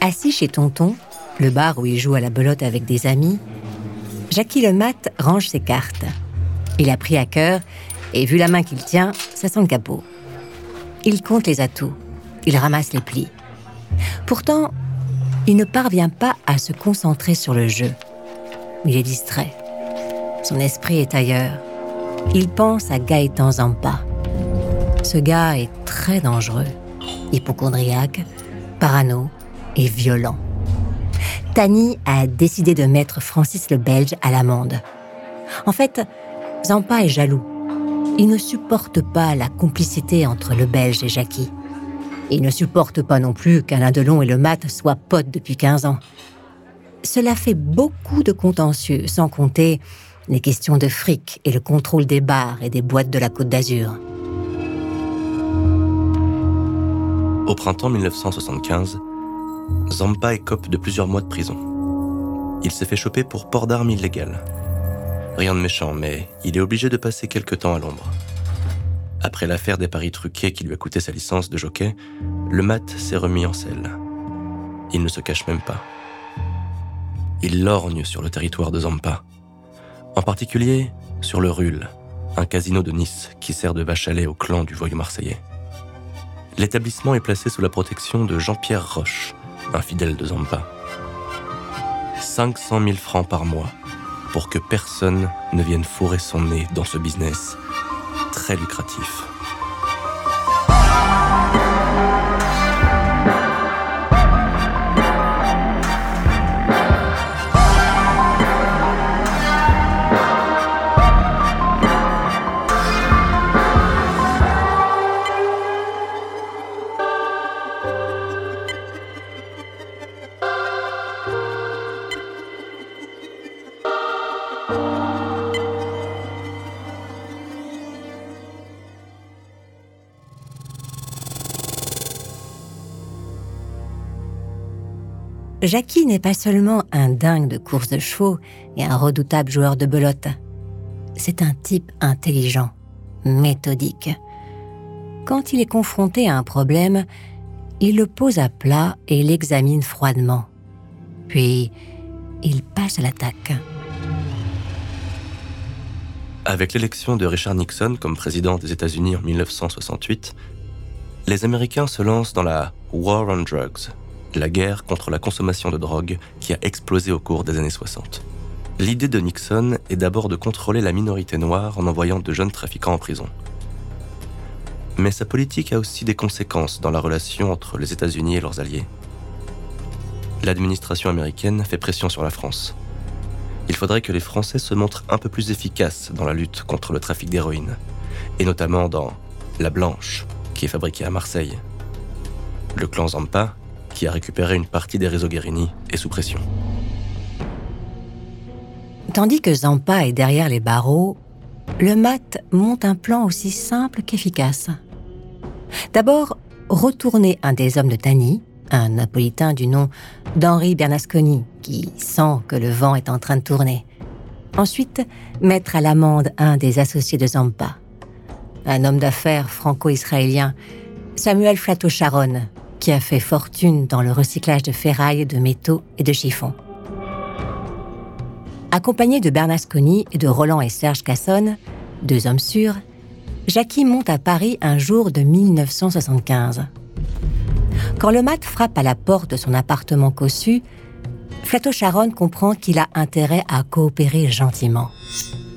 Assis chez Tonton, le bar où il joue à la belote avec des amis, Jackie le mat range ses cartes. Il a pris à cœur, et vu la main qu'il tient, ça sent le capot. Il compte les atouts, il ramasse les plis. Pourtant, il ne parvient pas à se concentrer sur le jeu. Il est distrait. Son esprit est ailleurs. Il pense à Gaëtan Zampa. Ce gars est très dangereux, hypochondriaque, parano et violent. Tani a décidé de mettre Francis le Belge à l'amende. En fait, Zampa est jaloux. Il ne supporte pas la complicité entre le Belge et Jackie. Il ne supporte pas non plus qu'Alain Delon et le Mat soient potes depuis 15 ans. Cela fait beaucoup de contentieux, sans compter les questions de fric et le contrôle des bars et des boîtes de la Côte d'Azur. Au printemps 1975, Zampa écope de plusieurs mois de prison. Il s'est fait choper pour port d'armes illégales. Rien de méchant, mais il est obligé de passer quelque temps à l'ombre. Après l'affaire des paris truqués qui lui a coûté sa licence de jockey, le mat s'est remis en selle. Il ne se cache même pas. Il lorgne sur le territoire de Zampa. En particulier sur le Rul, un casino de Nice qui sert de vache à lait au clan du voyou marseillais. L'établissement est placé sous la protection de Jean-Pierre Roche, un fidèle de Zampa. 500 000 francs par mois pour que personne ne vienne fourrer son nez dans ce business très lucratif. Jackie n'est pas seulement un dingue de course de chevaux et un redoutable joueur de belote. C'est un type intelligent, méthodique. Quand il est confronté à un problème, il le pose à plat et l'examine froidement. Puis, il passe à l'attaque. Avec l'élection de Richard Nixon comme président des États-Unis en 1968, les Américains se lancent dans la War on Drugs, la guerre contre la consommation de drogue qui a explosé au cours des années 60. L'idée de Nixon est d'abord de contrôler la minorité noire en envoyant de jeunes trafiquants en prison. Mais sa politique a aussi des conséquences dans la relation entre les États-Unis et leurs alliés. L'administration américaine fait pression sur la France. Il faudrait que les Français se montrent un peu plus efficaces dans la lutte contre le trafic d'héroïne, et notamment dans La Blanche, qui est fabriquée à Marseille. Le clan Zampa, qui a récupéré une partie des réseaux Guérini, est sous pression. Tandis que Zampa est derrière les barreaux, le mat monte un plan aussi simple qu'efficace. D'abord, retourner un des hommes de Tani, un napolitain du nom d'Henri Bernasconi, qui sent que le vent est en train de tourner. Ensuite, mettre à l'amende un des associés de Zampa, un homme d'affaires franco-israélien, Samuel Flato-Charonne, qui a fait fortune dans le recyclage de ferraille, de métaux et de chiffons. Accompagné de Bernasconi et de Roland et Serge Cassonne, deux hommes sûrs, Jackie monte à Paris un jour de 1975. Quand le mat frappe à la porte de son appartement cossu, Flato Charonne comprend qu'il a intérêt à coopérer gentiment.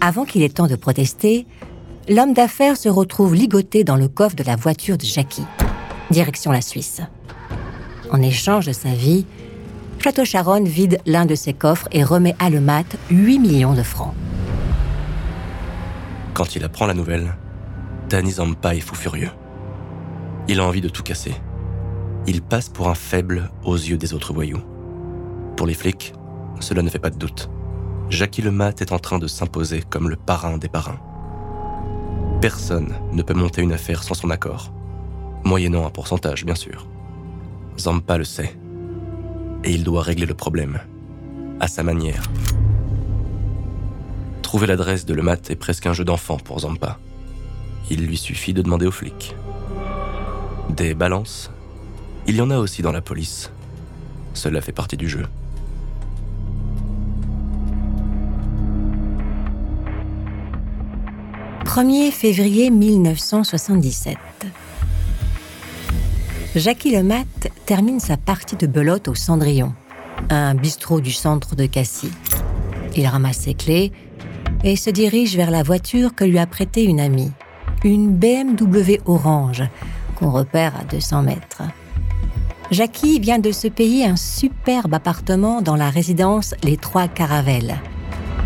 Avant qu'il ait temps de protester, l'homme d'affaires se retrouve ligoté dans le coffre de la voiture de Jackie direction la Suisse. En échange de sa vie, Château Charonne vide l'un de ses coffres et remet à Lemat 8 millions de francs. Quand il apprend la nouvelle, Danny Zampa est fou furieux. Il a envie de tout casser. Il passe pour un faible aux yeux des autres voyous. Pour les flics, cela ne fait pas de doute. Jackie Lemat est en train de s'imposer comme le parrain des parrains. Personne ne peut monter une affaire sans son accord moyennant un pourcentage, bien sûr. Zampa le sait. Et il doit régler le problème. À sa manière. Trouver l'adresse de Lemat est presque un jeu d'enfant pour Zampa. Il lui suffit de demander aux flics. Des balances, il y en a aussi dans la police. cela fait partie du jeu. « 1er février 1977. Jackie Lemat termine sa partie de belote au Cendrillon, un bistrot du centre de Cassis. Il ramasse ses clés et se dirige vers la voiture que lui a prêtée une amie, une BMW orange qu'on repère à 200 mètres. Jackie vient de se payer un superbe appartement dans la résidence Les Trois Caravelles,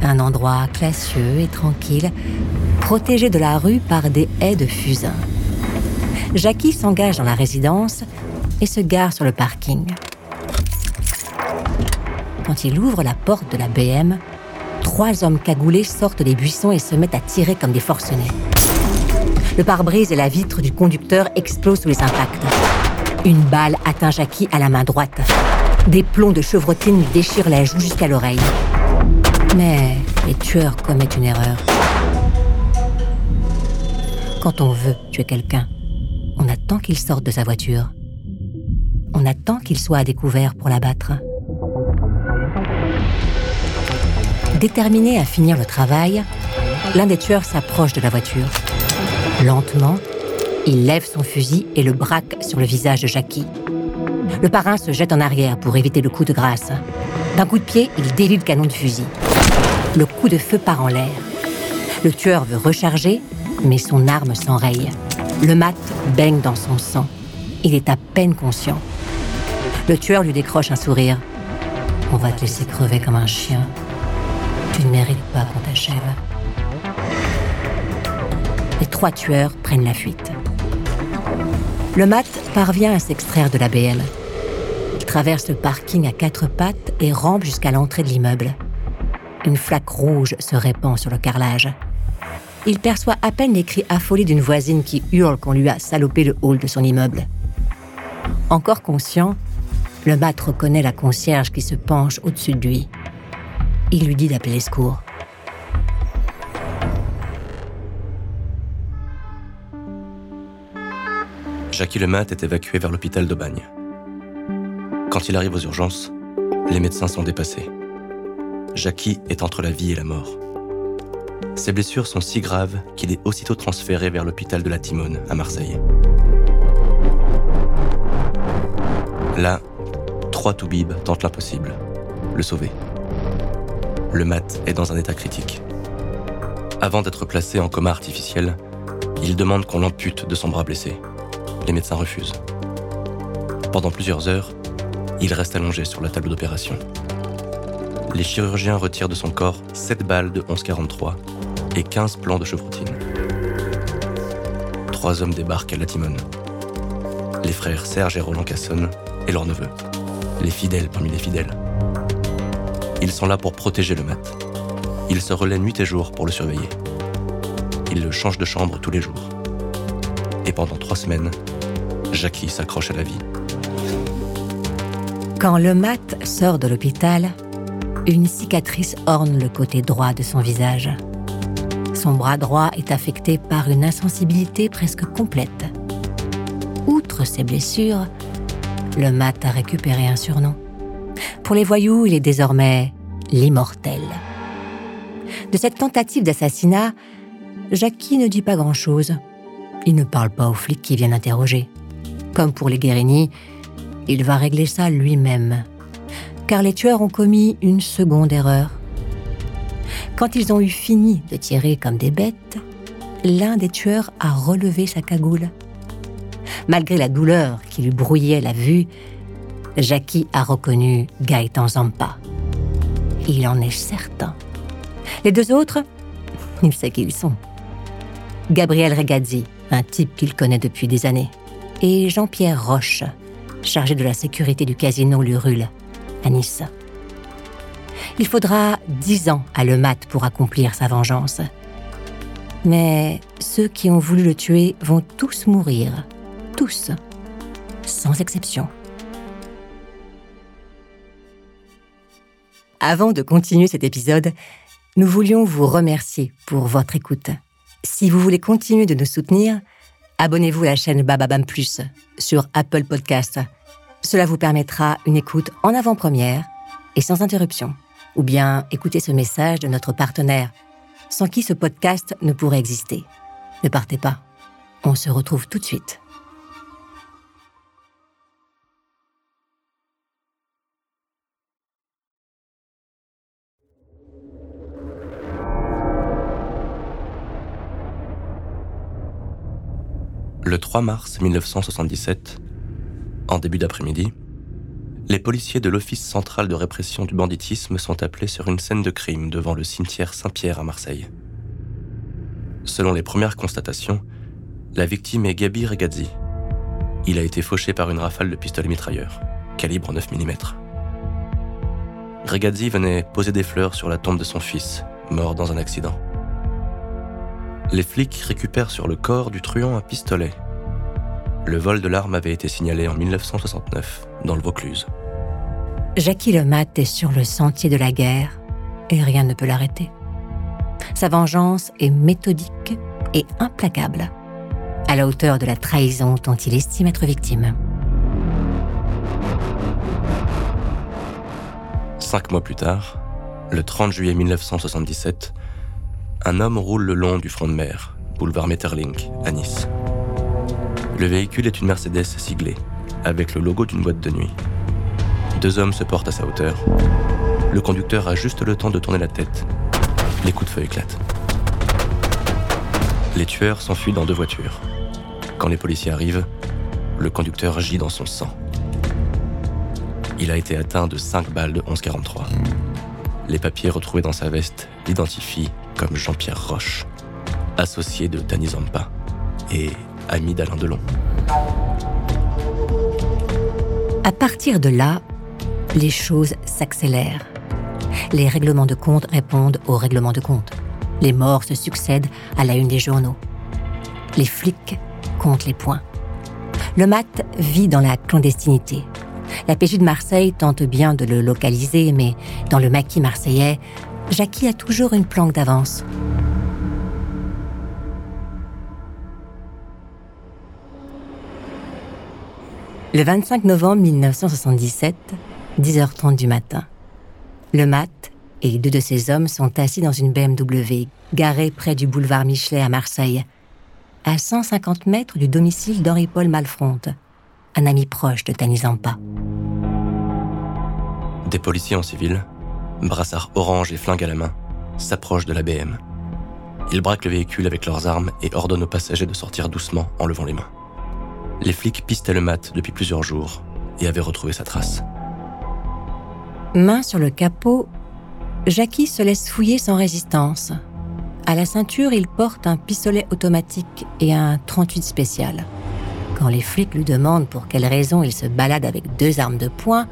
un endroit classieux et tranquille, protégé de la rue par des haies de fusain. Jackie s'engage dans la résidence et se gare sur le parking. Quand il ouvre la porte de la BM, trois hommes cagoulés sortent des buissons et se mettent à tirer comme des forcenés. Le pare-brise et la vitre du conducteur explosent sous les impacts. Une balle atteint Jackie à la main droite. Des plombs de chevrotine déchirent la joue jusqu'à l'oreille. Mais les tueurs commettent une erreur. Quand on veut tuer quelqu'un, qu'il sorte de sa voiture. On attend qu'il soit à découvert pour l'abattre. Déterminé à finir le travail, l'un des tueurs s'approche de la voiture. Lentement, il lève son fusil et le braque sur le visage de Jackie. Le parrain se jette en arrière pour éviter le coup de grâce. D'un coup de pied, il délie le canon de fusil. Le coup de feu part en l'air. Le tueur veut recharger, mais son arme s'enraye. Le mat baigne dans son sang. Il est à peine conscient. Le tueur lui décroche un sourire. On va te laisser crever comme un chien. Tu ne mérites pas qu'on t'achève. Les trois tueurs prennent la fuite. Le mat parvient à s'extraire de la BM. Il traverse le parking à quatre pattes et rampe jusqu'à l'entrée de l'immeuble. Une flaque rouge se répand sur le carrelage il perçoit à peine les cris affolés d'une voisine qui hurle qu'on lui a salopé le hall de son immeuble. Encore conscient, le mat reconnaît la concierge qui se penche au-dessus de lui. Il lui dit d'appeler les secours. Jackie Lemat est évacué vers l'hôpital d'Aubagne. Quand il arrive aux urgences, les médecins sont dépassés. Jackie est entre la vie et la mort. Ses blessures sont si graves qu'il est aussitôt transféré vers l'hôpital de la Timone à Marseille. Là, trois toubibs tentent l'impossible, le sauver. Le mat est dans un état critique. Avant d'être placé en coma artificiel, il demande qu'on l'ampute de son bras blessé. Les médecins refusent. Pendant plusieurs heures, il reste allongé sur la table d'opération. Les chirurgiens retirent de son corps 7 balles de 1143 et 15 plans de chevrotine. Trois hommes débarquent à la Timone. Les frères Serge et Roland Casson et leur neveu. Les fidèles parmi les fidèles. Ils sont là pour protéger le mat. Ils se relaient nuit et jour pour le surveiller. Ils le changent de chambre tous les jours. Et pendant trois semaines, Jackie s'accroche à la vie. Quand le mat sort de l'hôpital, une cicatrice orne le côté droit de son visage. Son bras droit est affecté par une insensibilité presque complète. Outre ses blessures, le mat a récupéré un surnom. Pour les voyous, il est désormais l'immortel. De cette tentative d'assassinat, Jackie ne dit pas grand-chose. Il ne parle pas aux flics qui viennent interroger. Comme pour les Guérini, il va régler ça lui-même. Car les tueurs ont commis une seconde erreur. Quand ils ont eu fini de tirer comme des bêtes, l'un des tueurs a relevé sa cagoule. Malgré la douleur qui lui brouillait la vue, Jackie a reconnu Gaëtan Zampa. Il en est certain. Les deux autres, il sait qui ils sont. Gabriel Regazzi, un type qu'il connaît depuis des années, et Jean-Pierre Roche, chargé de la sécurité du casino Lurule, à Nice. Il faudra dix ans à Le Mat pour accomplir sa vengeance. Mais ceux qui ont voulu le tuer vont tous mourir. Tous. Sans exception. Avant de continuer cet épisode, nous voulions vous remercier pour votre écoute. Si vous voulez continuer de nous soutenir, abonnez-vous à la chaîne Bababam Plus sur Apple Podcasts Cela vous permettra une écoute en avant-première et sans interruption. Ou bien écoutez ce message de notre partenaire, sans qui ce podcast ne pourrait exister. Ne partez pas. On se retrouve tout de suite. Le 3 mars 1977, en début d'après-midi, les policiers de l'Office central de répression du banditisme sont appelés sur une scène de crime devant le cimetière Saint-Pierre à Marseille. Selon les premières constatations, la victime est Gabi Regazzi. Il a été fauché par une rafale de pistolet mitrailleur, calibre 9 mm. Regazzi venait poser des fleurs sur la tombe de son fils, mort dans un accident les flics récupèrent sur le corps du truand un pistolet. Le vol de l'arme avait été signalé en 1969 dans le Vaucluse. Jackie Lemat est sur le sentier de la guerre et rien ne peut l'arrêter. Sa vengeance est méthodique et implacable, à la hauteur de la trahison dont il estime être victime. Cinq mois plus tard, le 30 juillet 1977, un homme roule le long du front de mer, boulevard Metterlink, à Nice. Le véhicule est une Mercedes siglée, avec le logo d'une boîte de nuit. Deux hommes se portent à sa hauteur. Le conducteur a juste le temps de tourner la tête. Les coups de feu éclatent. Les tueurs s'enfuient dans deux voitures. Quand les policiers arrivent, le conducteur gît dans son sang. Il a été atteint de 5 balles de 11,43. Les papiers retrouvés dans sa veste l'identifient comme Jean-Pierre Roche, associé de Danny Zampa et ami d'Alain Delon. À partir de là, les choses s'accélèrent. Les règlements de compte répondent aux règlements de compte. Les morts se succèdent à la une des journaux. Les flics comptent les points. Le mat vit dans la clandestinité. La PJ de Marseille tente bien de le localiser, mais dans le maquis marseillais, Jackie a toujours une planque d'avance. Le 25 novembre 1977, 10h30 du matin, le mat et deux de ses hommes sont assis dans une BMW garée près du boulevard Michelet à Marseille, à 150 mètres du domicile d'Henri-Paul Malfronte, un ami proche de Tanizampa. Des policiers en civil brassard orange et flingue à la main, s'approchent de la BM. Ils braquent le véhicule avec leurs armes et ordonnent aux passagers de sortir doucement en levant les mains. Les flics pistaient le mat depuis plusieurs jours et avaient retrouvé sa trace. Main sur le capot, Jackie se laisse fouiller sans résistance. À la ceinture, il porte un pistolet automatique et un 38 spécial. Quand les flics lui demandent pour quelle raison il se balade avec deux armes de poing,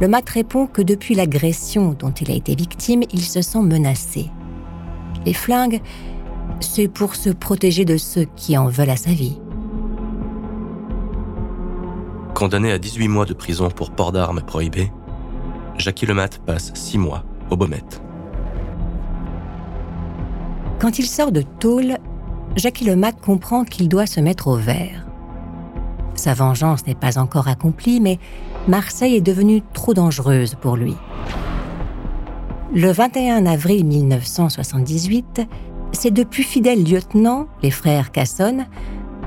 le mat répond que depuis l'agression dont il a été victime, il se sent menacé. Les flingues, c'est pour se protéger de ceux qui en veulent à sa vie. Condamné à 18 mois de prison pour port d'armes prohibé, Jackie Lemat passe 6 mois au Baumette. Quand il sort de tôle, Jackie Lemat comprend qu'il doit se mettre au vert. Sa vengeance n'est pas encore accomplie, mais Marseille est devenue trop dangereuse pour lui. Le 21 avril 1978, ses deux plus fidèles lieutenants, les frères Cassonne,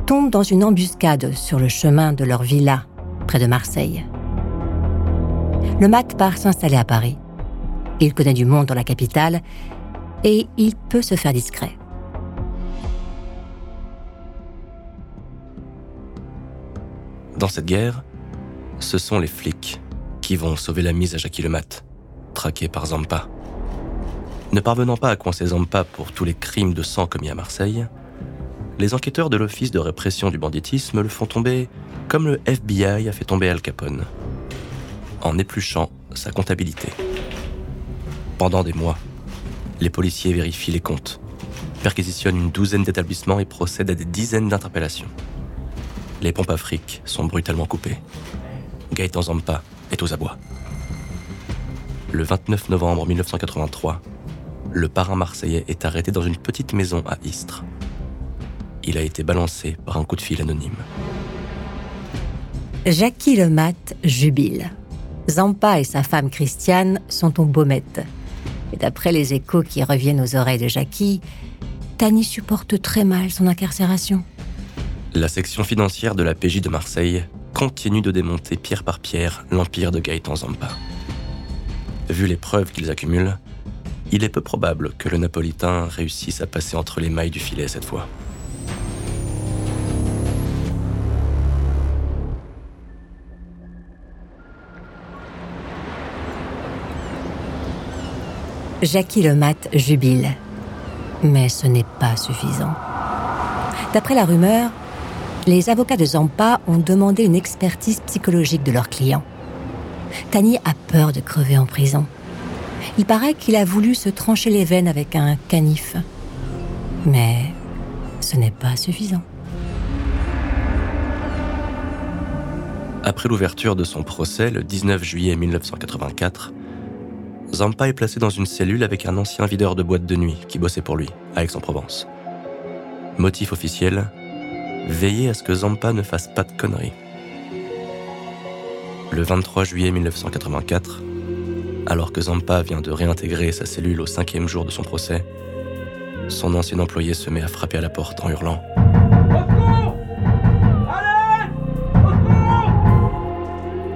tombent dans une embuscade sur le chemin de leur villa, près de Marseille. Le mat part s'installer à Paris. Il connaît du monde dans la capitale et il peut se faire discret. Dans cette guerre, ce sont les flics qui vont sauver la mise à Jackie Lemat, traqué par Zampa. Ne parvenant pas à coincer Zampa pour tous les crimes de sang commis à Marseille, les enquêteurs de l'Office de répression du banditisme le font tomber comme le FBI a fait tomber Al Capone, en épluchant sa comptabilité. Pendant des mois, les policiers vérifient les comptes, perquisitionnent une douzaine d'établissements et procèdent à des dizaines d'interpellations les pompes à sont brutalement coupées. Gaëtan Zampa est aux abois. Le 29 novembre 1983, le parrain marseillais est arrêté dans une petite maison à Istres. Il a été balancé par un coup de fil anonyme. Jackie le mat jubile. Zampa et sa femme Christiane sont au Baumette. Et d'après les échos qui reviennent aux oreilles de Jackie, Tani supporte très mal son incarcération. La section financière de la PJ de Marseille continue de démonter pierre par pierre l'empire de Gaëtan Zampa. Vu les preuves qu'ils accumulent, il est peu probable que le Napolitain réussisse à passer entre les mailles du filet cette fois. Jackie le mat jubile. Mais ce n'est pas suffisant. D'après la rumeur, les avocats de Zampa ont demandé une expertise psychologique de leur client. Tani a peur de crever en prison. Il paraît qu'il a voulu se trancher les veines avec un canif. Mais ce n'est pas suffisant. Après l'ouverture de son procès le 19 juillet 1984, Zampa est placé dans une cellule avec un ancien videur de boîte de nuit qui bossait pour lui, à Aix-en-Provence. Motif officiel veiller à ce que Zampa ne fasse pas de conneries. Le 23 juillet 1984, alors que Zampa vient de réintégrer sa cellule au cinquième jour de son procès, son ancien employé se met à frapper à la porte en hurlant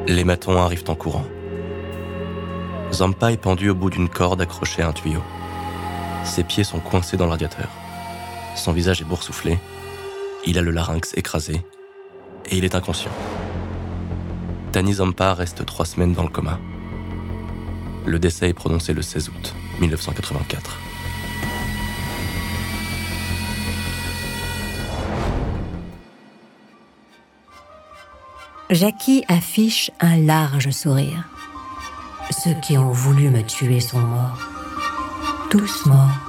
Les matons arrivent en courant. Zampa est pendu au bout d'une corde accrochée à un tuyau. Ses pieds sont coincés dans le radiateur. Son visage est boursouflé. Il a le larynx écrasé. Et il est inconscient. Tani Zampa reste trois semaines dans le coma. Le décès est prononcé le 16 août 1984. Jackie affiche un large sourire. Ceux qui ont voulu me tuer sont morts. Tous morts.